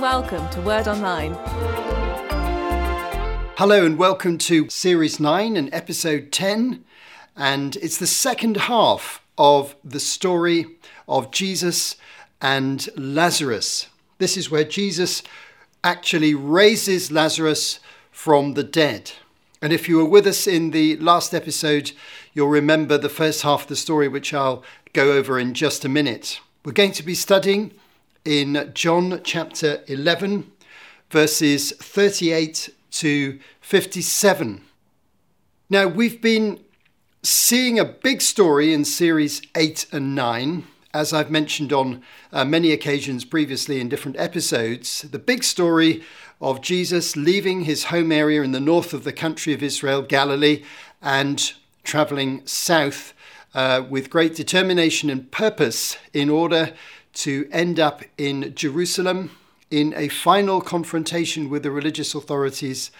welcome to Word Online. Hello and welcome to Series 9 and Episode 10. And it's the second half of the story of Jesus and Lazarus. This is where Jesus actually raises Lazarus from the dead. And if you were with us in the last episode, you'll remember the first half of the story, which I'll go over in just a minute. We're going to be studying in John chapter 11, verses 38 to 57. Now, we've been seeing a big story in series 8 and 9. As I've mentioned on uh, many occasions previously in different episodes, the big story of Jesus leaving his home area in the north of the country of Israel, Galilee, and traveling south uh, with great determination and purpose in order to end up in Jerusalem in a final confrontation with the religious authorities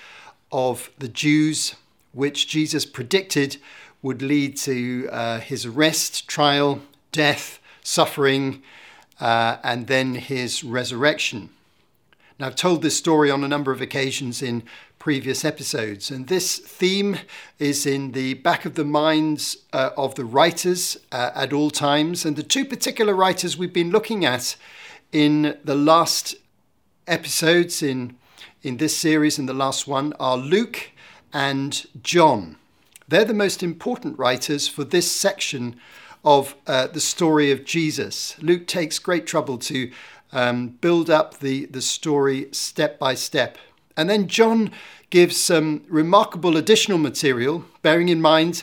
of the Jews, which Jesus predicted would lead to uh, his arrest, trial, death, suffering, uh, and then his resurrection. Now, I've told this story on a number of occasions in previous episodes, and this theme is in the back of the minds uh, of the writers uh, at all times. And the two particular writers we've been looking at in the last episodes in, in this series and the last one are Luke and John. They're the most important writers for this section of uh, the story of Jesus. Luke takes great trouble to um, build up the, the story step by step. And then John gives some remarkable additional material, bearing in mind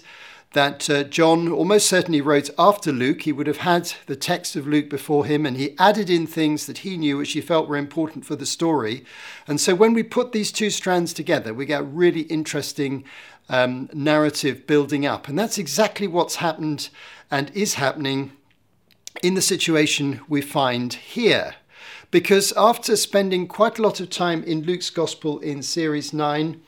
that uh, John almost certainly wrote after Luke. He would have had the text of Luke before him, and he added in things that he knew which he felt were important for the story. And so when we put these two strands together, we get a really interesting um, narrative building up. And that's exactly what's happened and is happening in the situation we find here. Because after spending quite a lot of time in Luke's Gospel in Series 9,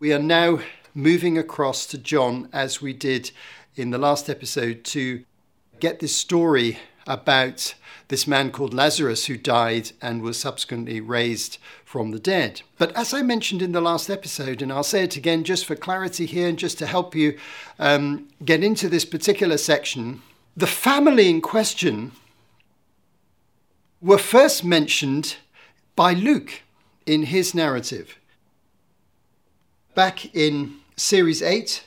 we are now moving across to John as we did in the last episode to get this story about this man called Lazarus who died and was subsequently raised from the dead. But as I mentioned in the last episode, and I'll say it again just for clarity here and just to help you um, get into this particular section, the family in question were first mentioned by Luke in his narrative. Back in Series 8,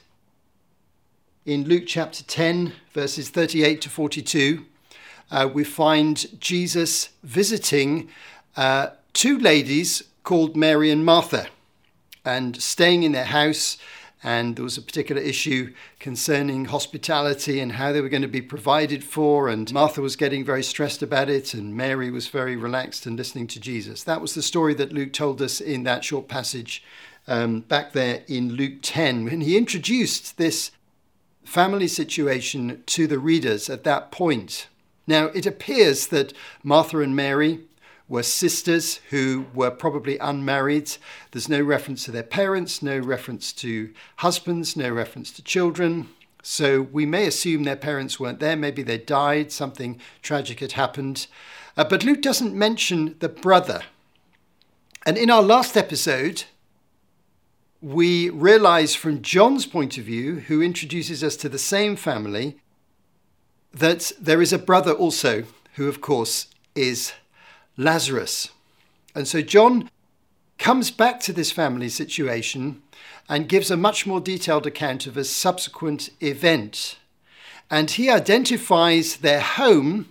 in Luke chapter 10, verses 38 to 42, uh, we find Jesus visiting uh, two ladies called Mary and Martha and staying in their house and there was a particular issue concerning hospitality and how they were going to be provided for. And Martha was getting very stressed about it, and Mary was very relaxed and listening to Jesus. That was the story that Luke told us in that short passage um, back there in Luke 10 when he introduced this family situation to the readers at that point. Now, it appears that Martha and Mary were sisters who were probably unmarried. There's no reference to their parents, no reference to husbands, no reference to children. So we may assume their parents weren't there. Maybe they died, something tragic had happened. Uh, but Luke doesn't mention the brother. And in our last episode, we realize from John's point of view, who introduces us to the same family, that there is a brother also, who, of course, is Lazarus. And so John comes back to this family situation and gives a much more detailed account of a subsequent event. And he identifies their home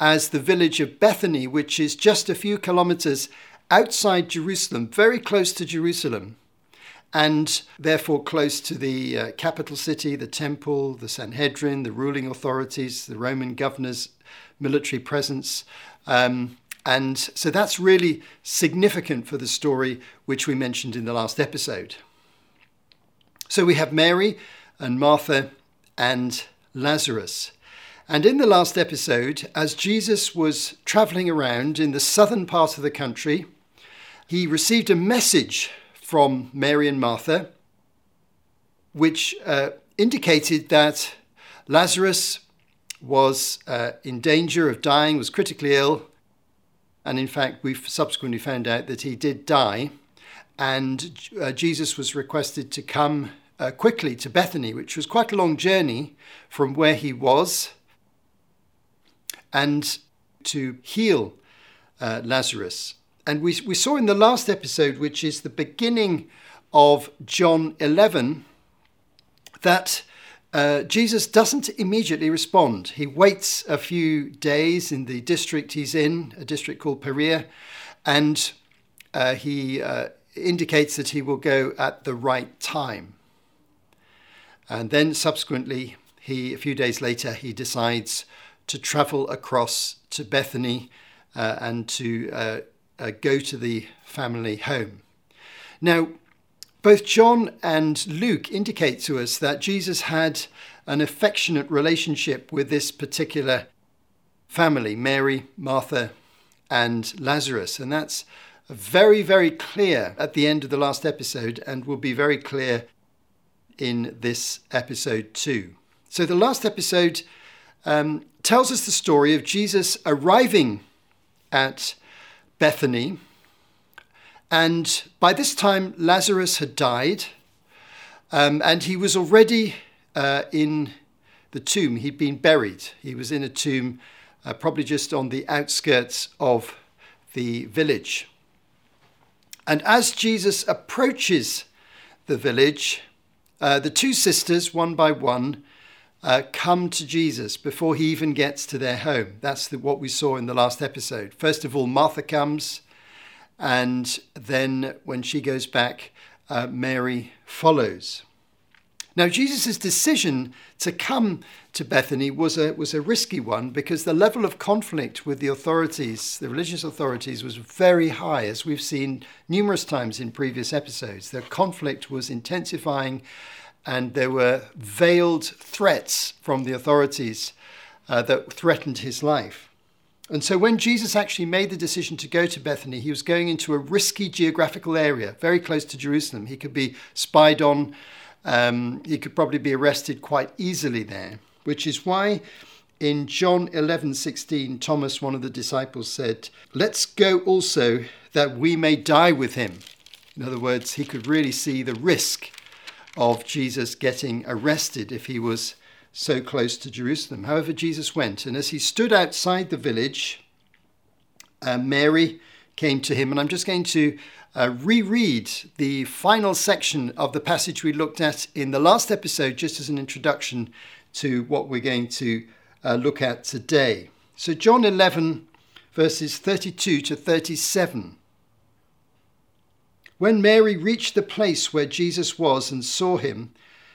as the village of Bethany, which is just a few kilometers outside Jerusalem, very close to Jerusalem, and therefore close to the uh, capital city, the temple, the Sanhedrin, the ruling authorities, the Roman governor's military presence. Um, and so that's really significant for the story which we mentioned in the last episode. So we have Mary and Martha and Lazarus. And in the last episode, as Jesus was traveling around in the southern part of the country, he received a message from Mary and Martha, which uh, indicated that Lazarus was uh, in danger of dying, was critically ill, And in fact, we've subsequently found out that he did die. And uh, Jesus was requested to come uh, quickly to Bethany, which was quite a long journey from where he was, and to heal uh, Lazarus. And we, we saw in the last episode, which is the beginning of John 11, that uh, Jesus doesn't immediately respond. He waits a few days in the district he's in, a district called Perea, and uh, he uh, indicates that he will go at the right time. And then subsequently, he a few days later he decides to travel across to Bethany uh, and to uh, go to the family home. Now, both John and Luke indicate to us that Jesus had an affectionate relationship with this particular family Mary, Martha, and Lazarus. And that's very, very clear at the end of the last episode and will be very clear in this episode too. So, the last episode um, tells us the story of Jesus arriving at Bethany. And by this time, Lazarus had died, um, and he was already uh, in the tomb. He'd been buried. He was in a tomb, uh, probably just on the outskirts of the village. And as Jesus approaches the village, uh, the two sisters, one by one, uh, come to Jesus before he even gets to their home. That's the, what we saw in the last episode. First of all, Martha comes, and then when she goes back, uh, Mary follows. Now, Jesus' decision to come to Bethany was a, was a risky one because the level of conflict with the authorities, the religious authorities, was very high, as we've seen numerous times in previous episodes. The conflict was intensifying, and there were veiled threats from the authorities uh, that threatened his life. And so, when Jesus actually made the decision to go to Bethany, he was going into a risky geographical area, very close to Jerusalem. He could be spied on um, he could probably be arrested quite easily there, which is why in John 11:16 Thomas one of the disciples said, "Let's go also that we may die with him." In other words, he could really see the risk of Jesus getting arrested if he was so close to Jerusalem. However, Jesus went, and as he stood outside the village, uh, Mary came to him, and I'm just going to uh, reread the final section of the passage we looked at in the last episode, just as an introduction to what we're going to uh, look at today. So, John 11, verses 32 to 37. When Mary reached the place where Jesus was and saw him,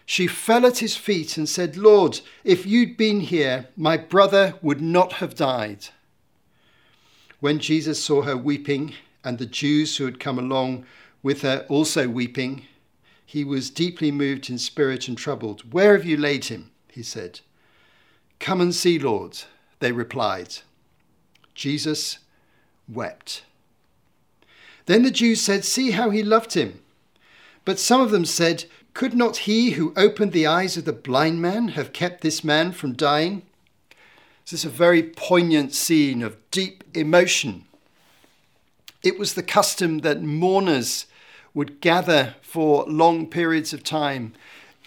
she fell at his feet and said, Lord, if you'd been here, my brother would not have died. When Jesus saw her weeping, and the Jews who had come along with her also weeping. He was deeply moved in spirit and troubled. Where have you laid him? he said. Come and see, Lord, they replied. Jesus wept. Then the Jews said, See how he loved him. But some of them said, Could not he who opened the eyes of the blind man have kept this man from dying? This is a very poignant scene of deep emotion it was the custom that mourners would gather for long periods of time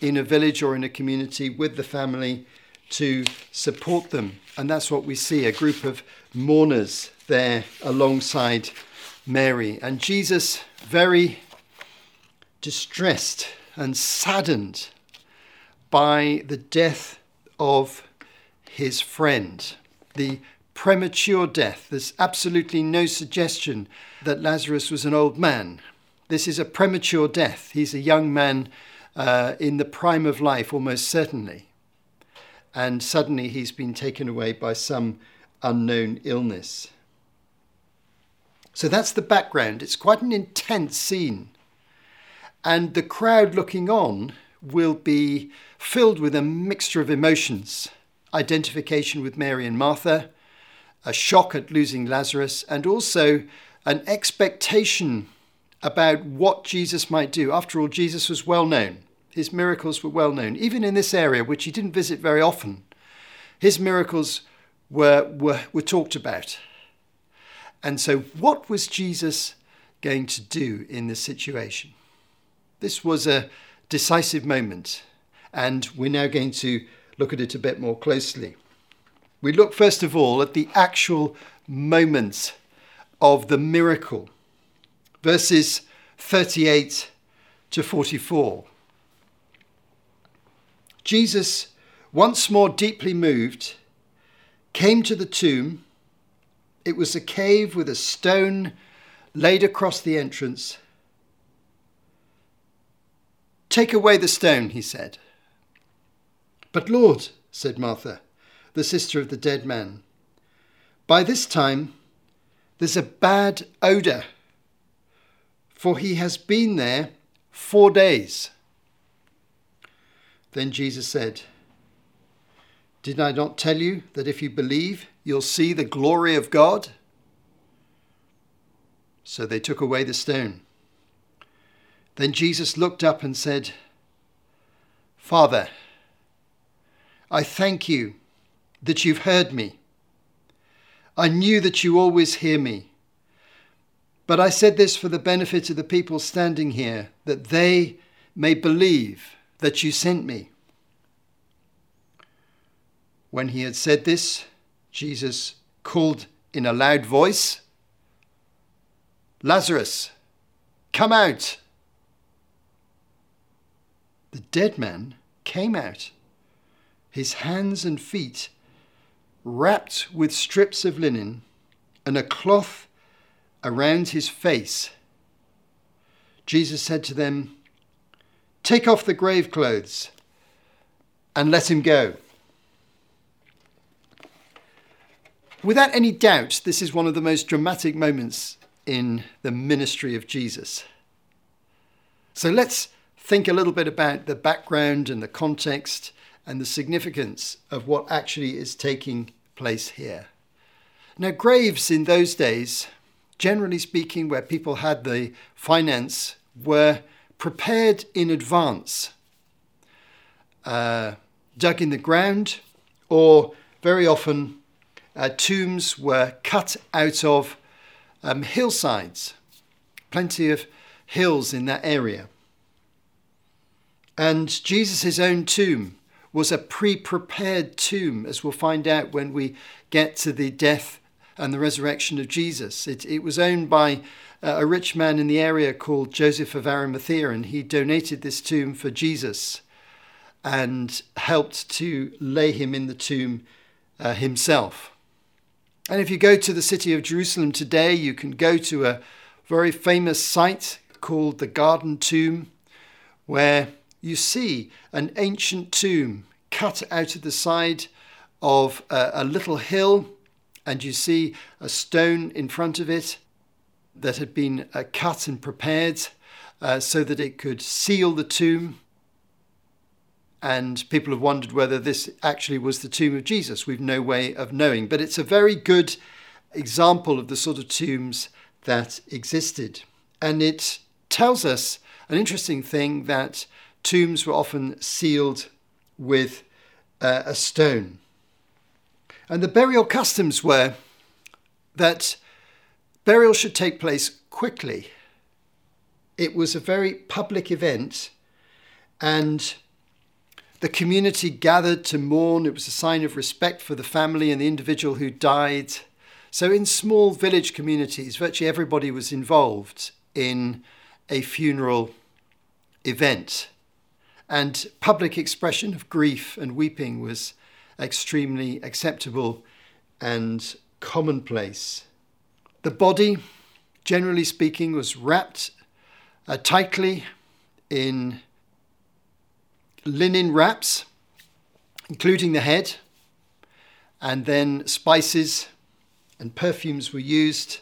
in a village or in a community with the family to support them. And that's what we see a group of mourners there alongside Mary. And Jesus, very distressed and saddened by the death of his friend, the premature death. There's absolutely no suggestion that Lazarus was an old man. This is a premature death. He's a young man uh, in the prime of life, almost certainly. And suddenly he's been taken away by some unknown illness. So that's the background. It's quite an intense scene. And the crowd looking on will be filled with a mixture of emotions identification with Mary and Martha, a shock at losing Lazarus, and also an expectation about what Jesus might do. After all, Jesus was well known. His miracles were well known, even in this area, which he didn't visit very often. His miracles were, were, were talked about. And so, what was Jesus going to do in this situation? This was a decisive moment, and we're now going to look at it a bit more closely. We look first of all at the actual moment of the miracle, verses 38 to 44. Jesus, once more deeply moved, came to the tomb. It was a cave with a stone laid across the entrance. Take away the stone, he said. But Lord, said Martha, the sister of the dead man, by this time there's a bad odour, for he has been there four days. Then Jesus said, Did I not tell you that if you believe, you'll see the glory of God? So they took away the stone. Then Jesus looked up and said, Father, I thank you that you've heard me. I knew that you always hear me. But I said this for the benefit of the people standing here, that they may believe that you sent me. When he had said this, Jesus called in a loud voice, Lazarus, come out. The dead man came out, his hands and feet wrapped with strips of linen and a cloth around his face. Jesus said to them, Take off the grave clothes and let him go. Without any doubt, this is one of the most dramatic moments in the ministry of Jesus. So let's think a little bit about the background and the context and the significance of what actually is taking place here. Now, graves in those days, generally speaking, where people had the finance, were prepared in advance, uh, dug in the ground, or very often uh, tombs were cut out of um, hillsides, plenty of hills in that area. And Jesus' own tomb was a pre prepared tomb, as we'll find out when we get to the death and the resurrection of Jesus. It, it was owned by uh, a rich man in the area called Joseph of Arimathea, and he donated this tomb for Jesus and helped to lay him in the tomb uh, himself. And if you go to the city of Jerusalem today, you can go to a very famous site called the Garden Tomb, where you see an ancient tomb cut out of the side of a, a little hill, and you see a stone in front of it that had been uh, cut and prepared uh, so that it could seal the tomb. And people have wondered whether this actually was the tomb of Jesus. We've no way of knowing, but it's a very good example of the sort of tombs that existed. And it tells us an interesting thing that tombs were often sealed with uh, a stone. And the burial customs were that burial should take place quickly. It was a very public event, and the community gathered to mourn. It was a sign of respect for the family and the individual who died. So, in small village communities, virtually everybody was involved in a funeral event and public expression of grief and weeping was extremely acceptable and commonplace. The body, generally speaking, was wrapped uh, tightly in linen wraps, including the head, and then spices and perfumes were used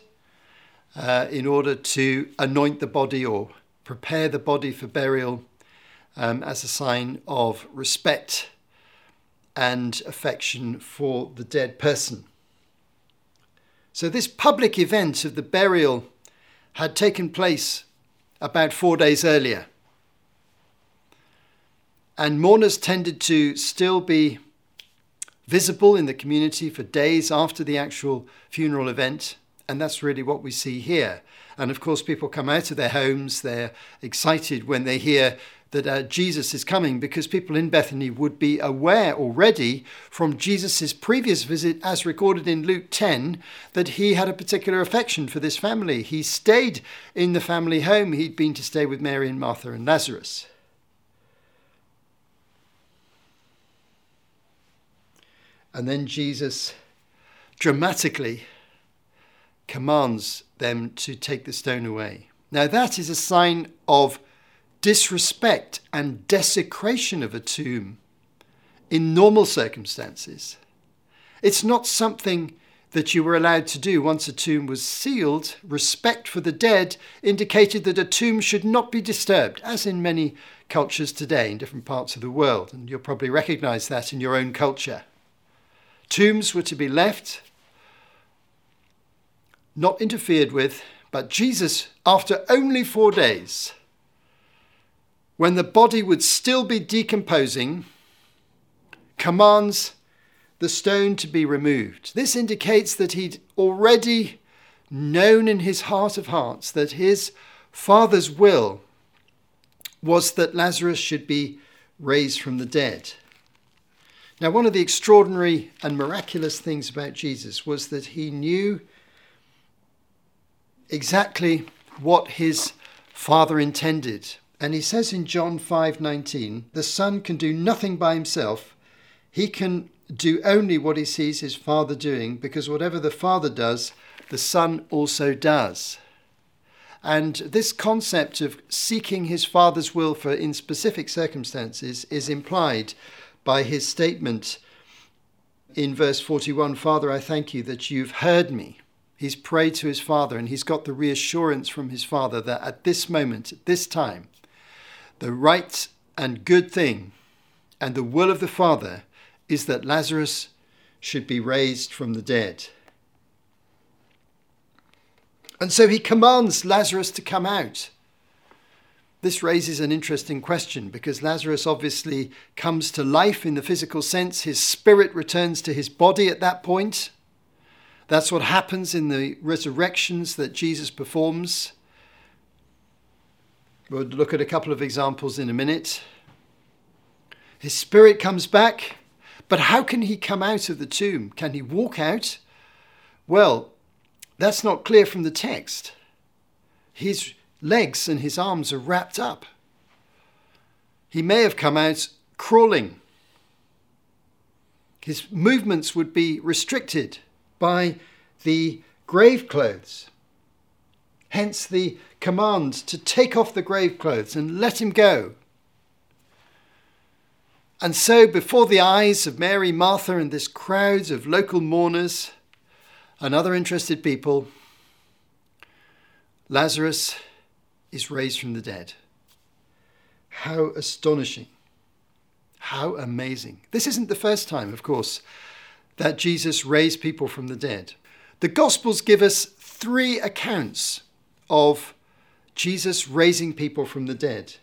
uh, in order to anoint the body or prepare the body for burial um, as a sign of respect and affection for the dead person. So, this public event of the burial had taken place about four days earlier. And mourners tended to still be visible in the community for days after the actual funeral event. And that's really what we see here. And of course, people come out of their homes, they're excited when they hear that uh, Jesus is coming because people in Bethany would be aware already from Jesus' previous visit, as recorded in Luke 10, that he had a particular affection for this family. He stayed in the family home he'd been to stay with Mary and Martha and Lazarus. And then Jesus dramatically commands them to take the stone away. Now, that is a sign of disrespect and desecration of a tomb in normal circumstances. It's not something that you were allowed to do once a tomb was sealed. Respect for the dead indicated that a tomb should not be disturbed, as in many cultures today in different parts of the world, and you'll probably recognize that in your own culture. Tombs were to be left, not interfered with, but Jesus, after only four days, when the body would still be decomposing, commands the stone to be removed. This indicates that he'd already known in his heart of hearts that his Father's will was that Lazarus should be raised from the dead. Now, one of the extraordinary and miraculous things about Jesus was that he knew exactly what his Father intended and he says in John 5:19, the son can do nothing by himself. He can do only what he sees his father doing because whatever the father does, the son also does. And this concept of seeking his father's will for in specific circumstances is implied by his statement in verse 41 Father, I thank you that you've heard me. He's prayed to his father and he's got the reassurance from his father that at this moment, at this time, the right and good thing and the will of the Father is that Lazarus should be raised from the dead. And so he commands Lazarus to come out. This raises an interesting question because Lazarus obviously comes to life in the physical sense. His spirit returns to his body at that point. That's what happens in the resurrections that Jesus performs. We'll look at a couple of examples in a minute. His spirit comes back, but how can he come out of the tomb? Can he walk out? Well, that's not clear from the text. His legs and his arms are wrapped up. He may have come out crawling. His movements would be restricted by the grave clothes. Hence the command to take off the grave clothes and let him go. And so, before the eyes of Mary, Martha, and this crowd of local mourners and other interested people, Lazarus is raised from the dead. How astonishing! How amazing. This isn't the first time, of course, that Jesus raised people from the dead. The Gospels give us three accounts of Jesus raising people from the dead.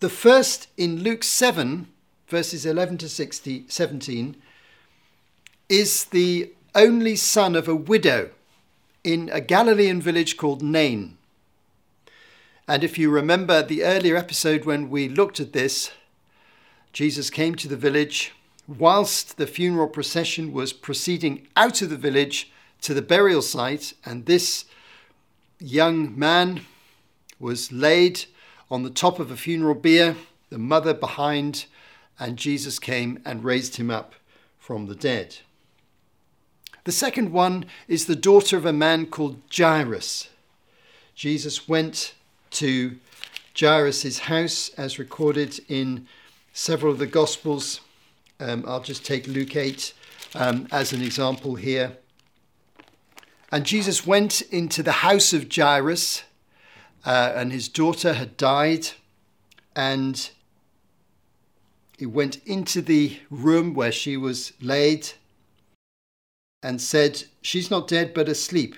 The first in Luke 7, verses 11 to 60, 17, is the only son of a widow in a Galilean village called Nain. And if you remember the earlier episode when we looked at this, Jesus came to the village whilst the funeral procession was proceeding out of the village to the burial site, and this young man was laid on the top of a funeral bier, the mother behind, and Jesus came and raised him up from the dead. The second one is the daughter of a man called Jairus. Jesus went to Jairus' house as recorded in several of the Gospels. Um, I'll just take Luke 8 um, as an example here. And Jesus went into the house of Jairus, uh, and his daughter had died. And he went into the room where she was laid and said, She's not dead, but asleep.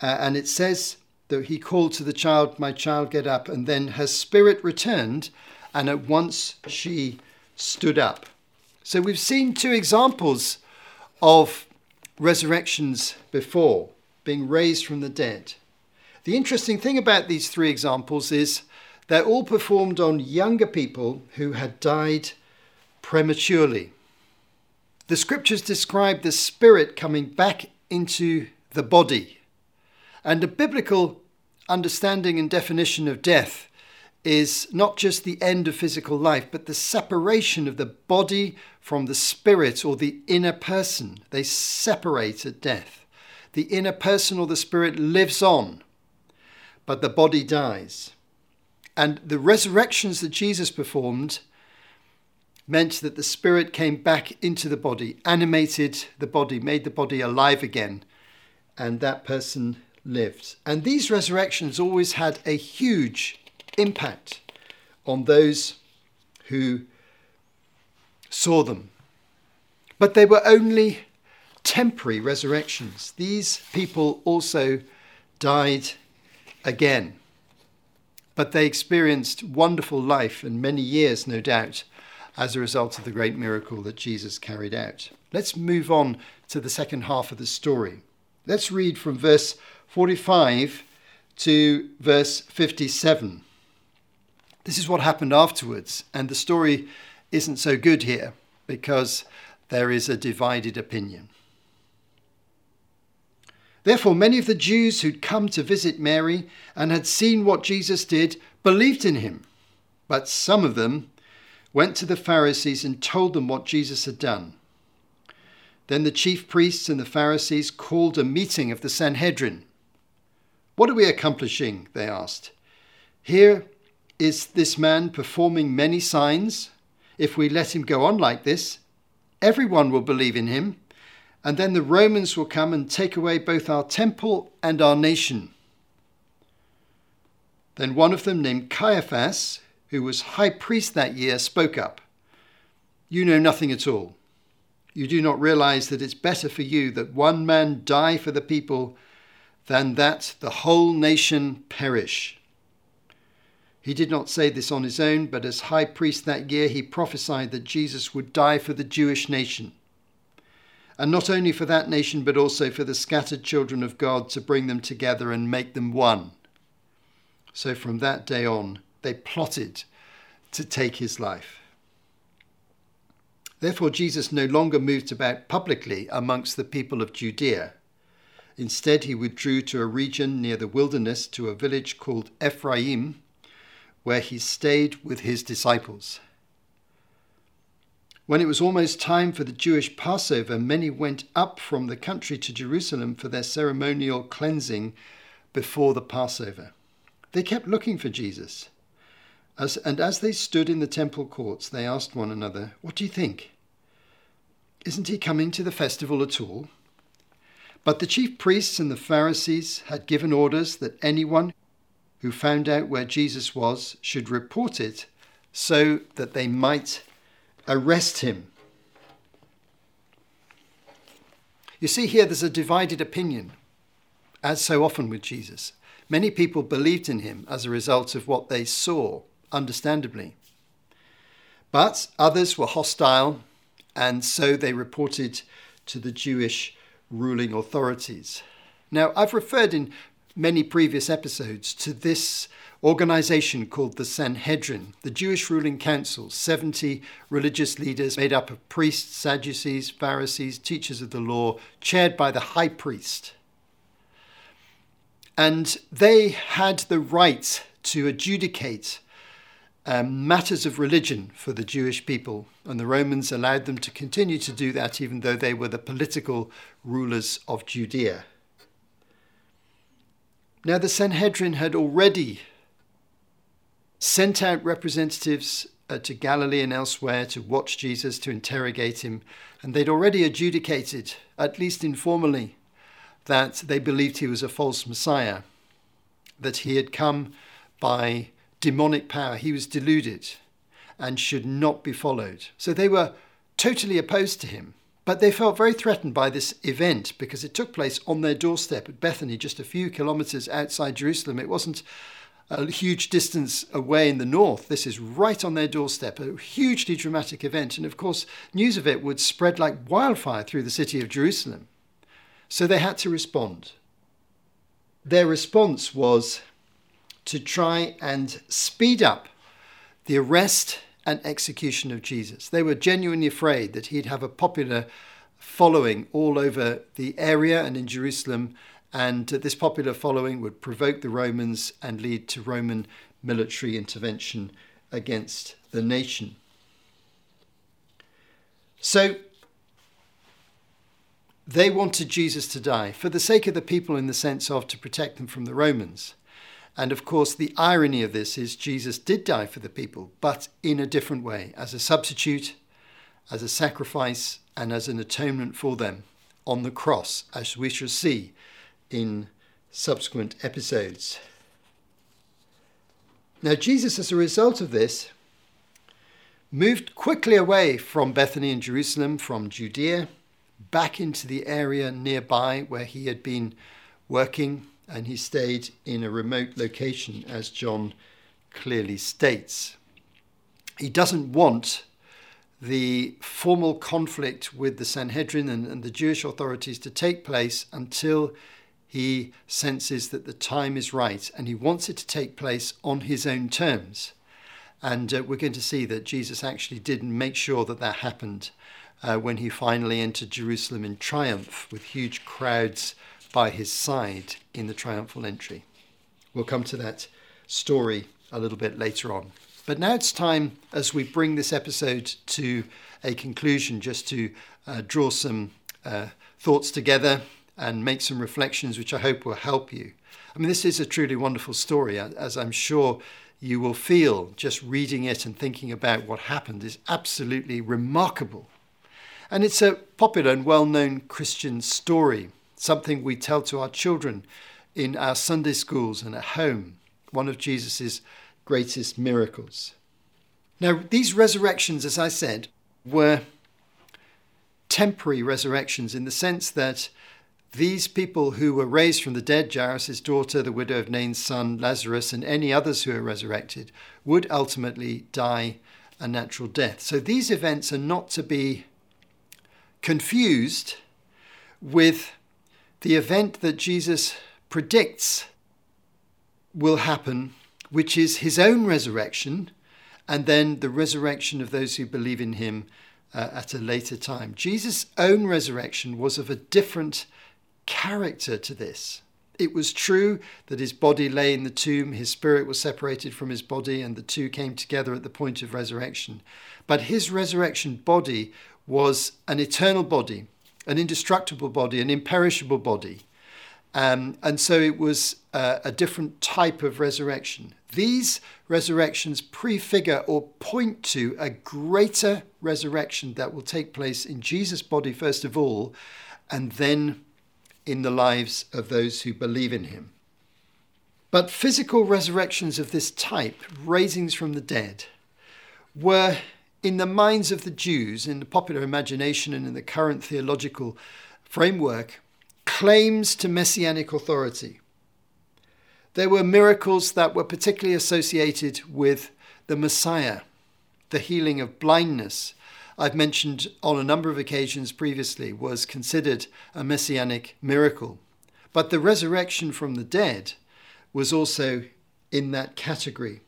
Uh, and it says that he called to the child, My child, get up. And then her spirit returned, and at once she stood up. So we've seen two examples of resurrections before, being raised from the dead. The interesting thing about these three examples is they're all performed on younger people who had died prematurely. The scriptures describe the spirit coming back into the body. And a biblical understanding and definition of death is not just the end of physical life, but the separation of the body from the spirit or the inner person. They separate at death. The inner person or the spirit lives on, but the body dies. And the resurrections that Jesus performed meant that the spirit came back into the body, animated the body, made the body alive again, and that person lived. And these resurrections always had a huge impact on those who saw them. But they were only temporary resurrections. These people also died again. But they experienced wonderful life and many years, no doubt, as a result of the great miracle that Jesus carried out. Let's move on to the second half of the story. Let's read from verse 45 to verse 57. This is what happened afterwards, and the story isn't so good here because there is a divided opinion. Therefore, many of the Jews who'd come to visit Mary and had seen what Jesus did believed in him. But some of them went to the Pharisees and told them what Jesus had done. Then the chief priests and the Pharisees called a meeting of the Sanhedrin. What are we accomplishing? They asked. Here is this man performing many signs. If we let him go on like this, everyone will believe in him, and then the Romans will come and take away both our temple and our nation. Then one of them, named Caiaphas, who was high priest that year, spoke up. You know nothing at all. You do not realize that it's better for you that one man die for the people than that the whole nation perish. He did not say this on his own, but as high priest that year, he prophesied that Jesus would die for the Jewish nation. And not only for that nation, but also for the scattered children of God to bring them together and make them one. So from that day on, they plotted to take his life. Therefore, Jesus no longer moved about publicly amongst the people of Judea. Instead, he withdrew to a region near the wilderness to a village called Ephraim, where he stayed with his disciples. When it was almost time for the Jewish Passover, many went up from the country to Jerusalem for their ceremonial cleansing before the Passover. They kept looking for Jesus. As, and as they stood in the temple courts, they asked one another, What do you think? Isn't he coming to the festival at all? But the chief priests and the Pharisees had given orders that anyone who found out where Jesus was should report it so that they might arrest him. You see, here there's a divided opinion, as so often with Jesus. Many people believed in him as a result of what they saw understandably. But others were hostile, and so they reported to the Jewish ruling authorities. Now, I've referred in many previous episodes to this organization called the Sanhedrin, the Jewish ruling council, 70 religious leaders made up of priests, Sadducees, Pharisees, teachers of the law, chaired by the high priest. And they had the right to adjudicate um, matters of religion for the Jewish people, and the Romans allowed them to continue to do that even though they were the political rulers of Judea. Now, the Sanhedrin had already sent out representatives uh, to Galilee and elsewhere to watch Jesus, to interrogate him, and they'd already adjudicated, at least informally, that they believed he was a false Messiah, that he had come by demonic power. He was deluded and should not be followed. So they were totally opposed to him. But they felt very threatened by this event because it took place on their doorstep at Bethany, just a few kilometers outside Jerusalem. It wasn't a huge distance away in the north. This is right on their doorstep, a hugely dramatic event. And of course, news of it would spread like wildfire through the city of Jerusalem. So they had to respond. Their response was to try and speed up the arrest and execution of Jesus. They were genuinely afraid that he'd have a popular following all over the area and in Jerusalem, and this popular following would provoke the Romans and lead to Roman military intervention against the nation. So they wanted Jesus to die for the sake of the people, in the sense of to protect them from the Romans. And of course, the irony of this is Jesus did die for the people, but in a different way, as a substitute, as a sacrifice, and as an atonement for them on the cross, as we shall see in subsequent episodes. Now, Jesus, as a result of this, moved quickly away from Bethany and Jerusalem, from Judea, back into the area nearby where he had been working, and he stayed in a remote location, as John clearly states. He doesn't want the formal conflict with the Sanhedrin and, and, the Jewish authorities to take place until he senses that the time is right and he wants it to take place on his own terms. And uh, we're going to see that Jesus actually did make sure that that happened uh, when he finally entered Jerusalem in triumph with huge crowds by his side in the triumphal entry. We'll come to that story a little bit later on. But now it's time, as we bring this episode to a conclusion, just to uh, draw some uh, thoughts together and make some reflections which I hope will help you. I mean, this is a truly wonderful story, as I'm sure you will feel just reading it and thinking about what happened is absolutely remarkable. And it's a popular and well known Christian story, something we tell to our children in our Sunday schools and at home, one of Jesus' greatest miracles. Now, these resurrections, as I said, were temporary resurrections in the sense that these people who were raised from the dead, Jairus' daughter, the widow of Nain's son, Lazarus, and any others who are resurrected, would ultimately die a natural death. So these events are not to be confused with the event that Jesus predicts will happen, which is his own resurrection, and then the resurrection of those who believe in him uh, at a later time. Jesus' own resurrection was of a different character to this. It was true that his body lay in the tomb, his spirit was separated from his body, and the two came together at the point of resurrection. But his resurrection body was an eternal body, an indestructible body, an imperishable body. Um, and so it was uh, a different type of resurrection. These resurrections prefigure or point to a greater resurrection that will take place in Jesus' body, first of all, and then in the lives of those who believe in him. But physical resurrections of this type, raisings from the dead, were in the minds of the Jews, in the popular imagination and in the current theological framework, claims to messianic authority. There were miracles that were particularly associated with the Messiah, the healing of blindness, I've mentioned on a number of occasions previously, was considered a messianic miracle. But the resurrection from the dead was also in that category.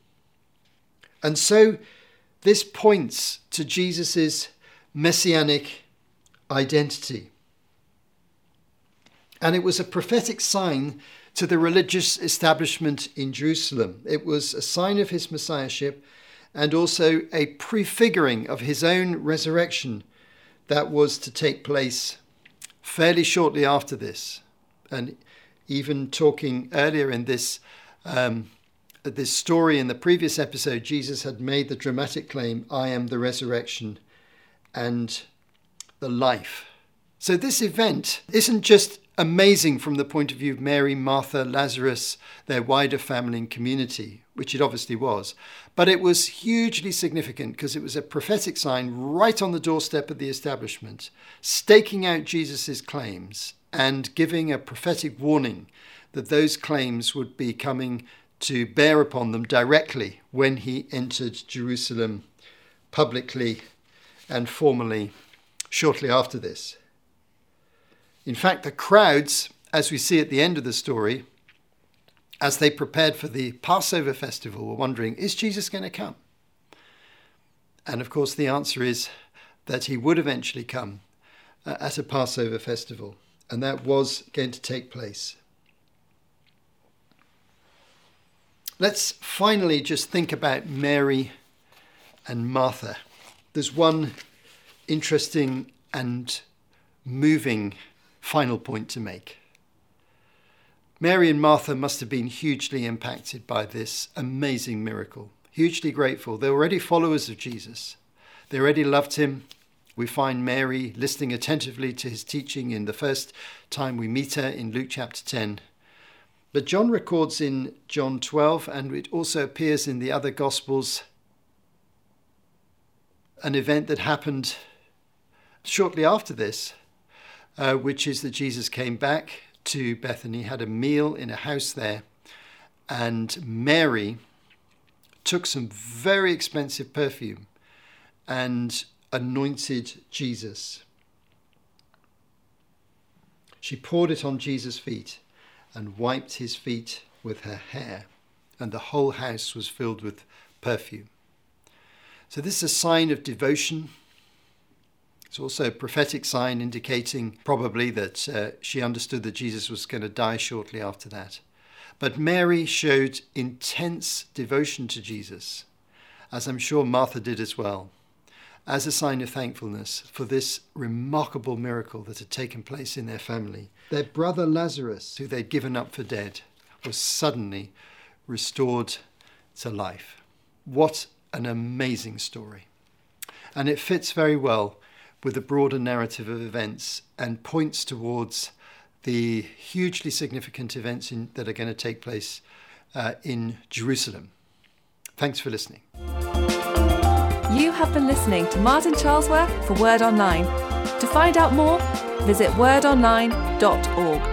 And so this points to Jesus' messianic identity. And it was a prophetic sign to the religious establishment in Jerusalem. It was a sign of his messiahship and also a prefiguring of his own resurrection that was to take place fairly shortly after this. And even talking earlier in this, um, this story in the previous episode, Jesus had made the dramatic claim, I am the resurrection and the life. So this event isn't just amazing from the point of view of Mary, Martha, Lazarus, their wider family and community, which it obviously was. But it was hugely significant because it was a prophetic sign right on the doorstep of the establishment, staking out Jesus' claims and giving a prophetic warning that those claims would be coming to bear upon them directly when he entered Jerusalem publicly and formally shortly after this. In fact, the crowds, as we see at the end of the story, as they prepared for the Passover festival, were wondering, is Jesus going to come? And of course, the answer is that he would eventually come uh, at a Passover festival, and that was going to take place. Let's finally just think about Mary and Martha. There's one interesting and moving final point to make. Mary and Martha must have been hugely impacted by this amazing miracle, hugely grateful. They're already followers of Jesus, they already loved him. We find Mary listening attentively to his teaching in the first time we meet her in Luke chapter 10. But John records in John 12, and it also appears in the other Gospels, an event that happened shortly after this, uh, which is that Jesus came back to Bethany, had a meal in a house there, and Mary took some very expensive perfume and anointed Jesus. She poured it on Jesus' feet and wiped his feet with her hair, and the whole house was filled with perfume. So, this is a sign of devotion it's also a prophetic sign indicating probably that uh, she understood that Jesus was going to die shortly after that. But Mary showed intense devotion to Jesus, as I'm sure Martha did as well, as a sign of thankfulness for this remarkable miracle that had taken place in their family. Their brother Lazarus, who they'd given up for dead, was suddenly restored to life. What an amazing story. And it fits very well with a broader narrative of events and points towards the hugely significant events in, that are going to take place uh, in Jerusalem. Thanks for listening. You have been listening to Martin Charlesworth for Word Online. To find out more, visit wordonline.org.